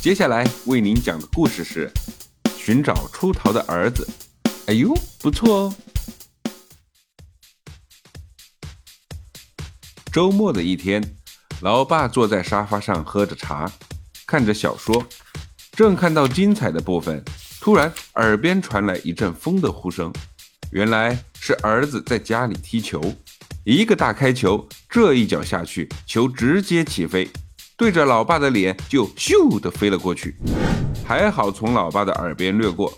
接下来为您讲的故事是寻找出逃的儿子。哎呦，不错哦！周末的一天，老爸坐在沙发上喝着茶，看着小说，正看到精彩的部分，突然耳边传来一阵风的呼声，原来是儿子在家里踢球，一个大开球，这一脚下去，球直接起飞。对着老爸的脸就咻的飞了过去，还好从老爸的耳边掠过，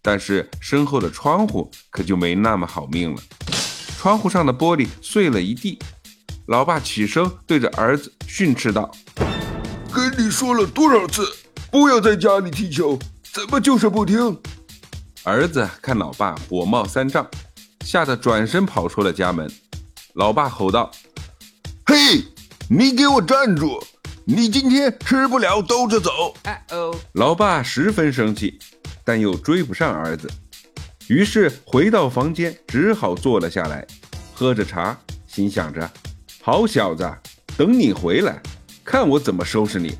但是身后的窗户可就没那么好命了，窗户上的玻璃碎了一地。老爸起身对着儿子训斥道：“跟你说了多少次，不要在家里踢球，怎么就是不听？”儿子看老爸火冒三丈，吓得转身跑出了家门。老爸吼道：“嘿，你给我站住！”你今天吃不了兜着走。哦，老爸十分生气，但又追不上儿子，于是回到房间，只好坐了下来，喝着茶，心想着：好小子，等你回来，看我怎么收拾你。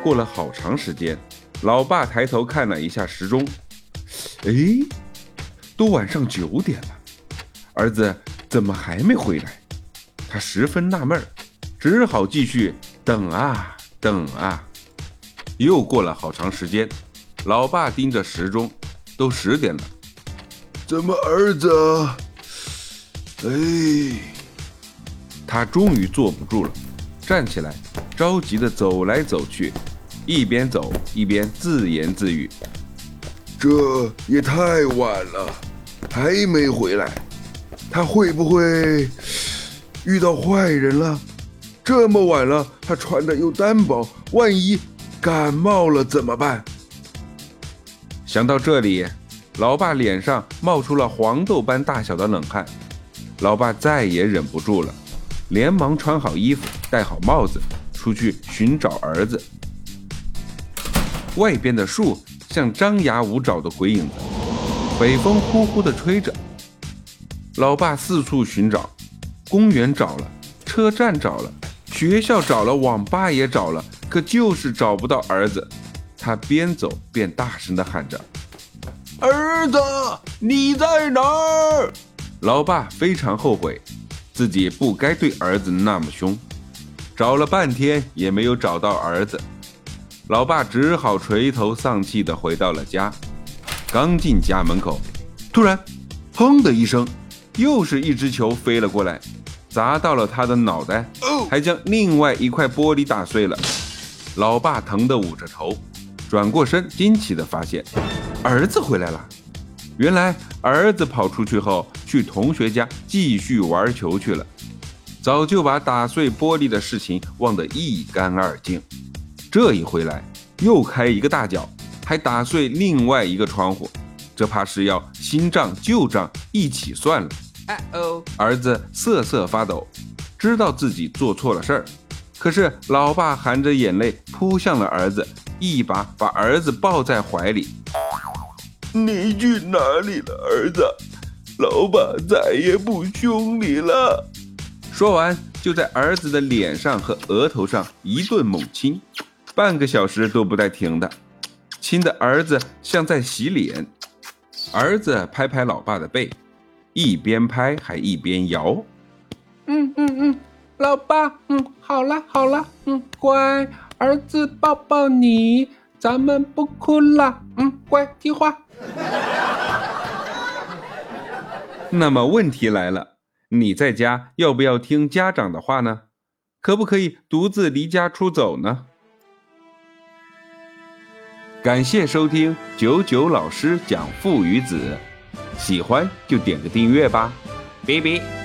过了好长时间，老爸抬头看了一下时钟，哎，都晚上九点了，儿子怎么还没回来？他十分纳闷，只好继续。等啊等啊，又过了好长时间，老爸盯着时钟，都十点了，怎么儿子？哎，他终于坐不住了，站起来，着急的走来走去，一边走一边自言自语：“这也太晚了，还没回来，他会不会遇到坏人了？”这么晚了，他穿的又单薄，万一感冒了怎么办？想到这里，老爸脸上冒出了黄豆般大小的冷汗。老爸再也忍不住了，连忙穿好衣服，戴好帽子，出去寻找儿子。外边的树像张牙舞爪的鬼影子，北风呼呼地吹着。老爸四处寻找，公园找了，车站找了。学校找了，网吧也找了，可就是找不到儿子。他边走边大声地喊着：“儿子，你在哪儿？”老爸非常后悔，自己不该对儿子那么凶。找了半天也没有找到儿子，老爸只好垂头丧气地回到了家。刚进家门口，突然，砰的一声，又是一只球飞了过来。砸到了他的脑袋，还将另外一块玻璃打碎了。老爸疼得捂着头，转过身，惊奇地发现儿子回来了。原来儿子跑出去后，去同学家继续玩球去了，早就把打碎玻璃的事情忘得一干二净。这一回来，又开一个大脚，还打碎另外一个窗户，这怕是要新账旧账一起算了。哦，儿子瑟瑟发抖，知道自己做错了事儿。可是老爸含着眼泪扑向了儿子，一把把儿子抱在怀里。你去哪里了，儿子？老爸再也不凶你了。说完，就在儿子的脸上和额头上一顿猛亲，半个小时都不带停的，亲的儿子像在洗脸。儿子拍拍老爸的背。一边拍还一边摇，嗯嗯嗯，老爸，嗯，好了好了，嗯，乖，儿子抱抱你，咱们不哭了，嗯，乖，听话。那么问题来了，你在家要不要听家长的话呢？可不可以独自离家出走呢？感谢收听九九老师讲父与子。喜欢就点个订阅吧，拜拜。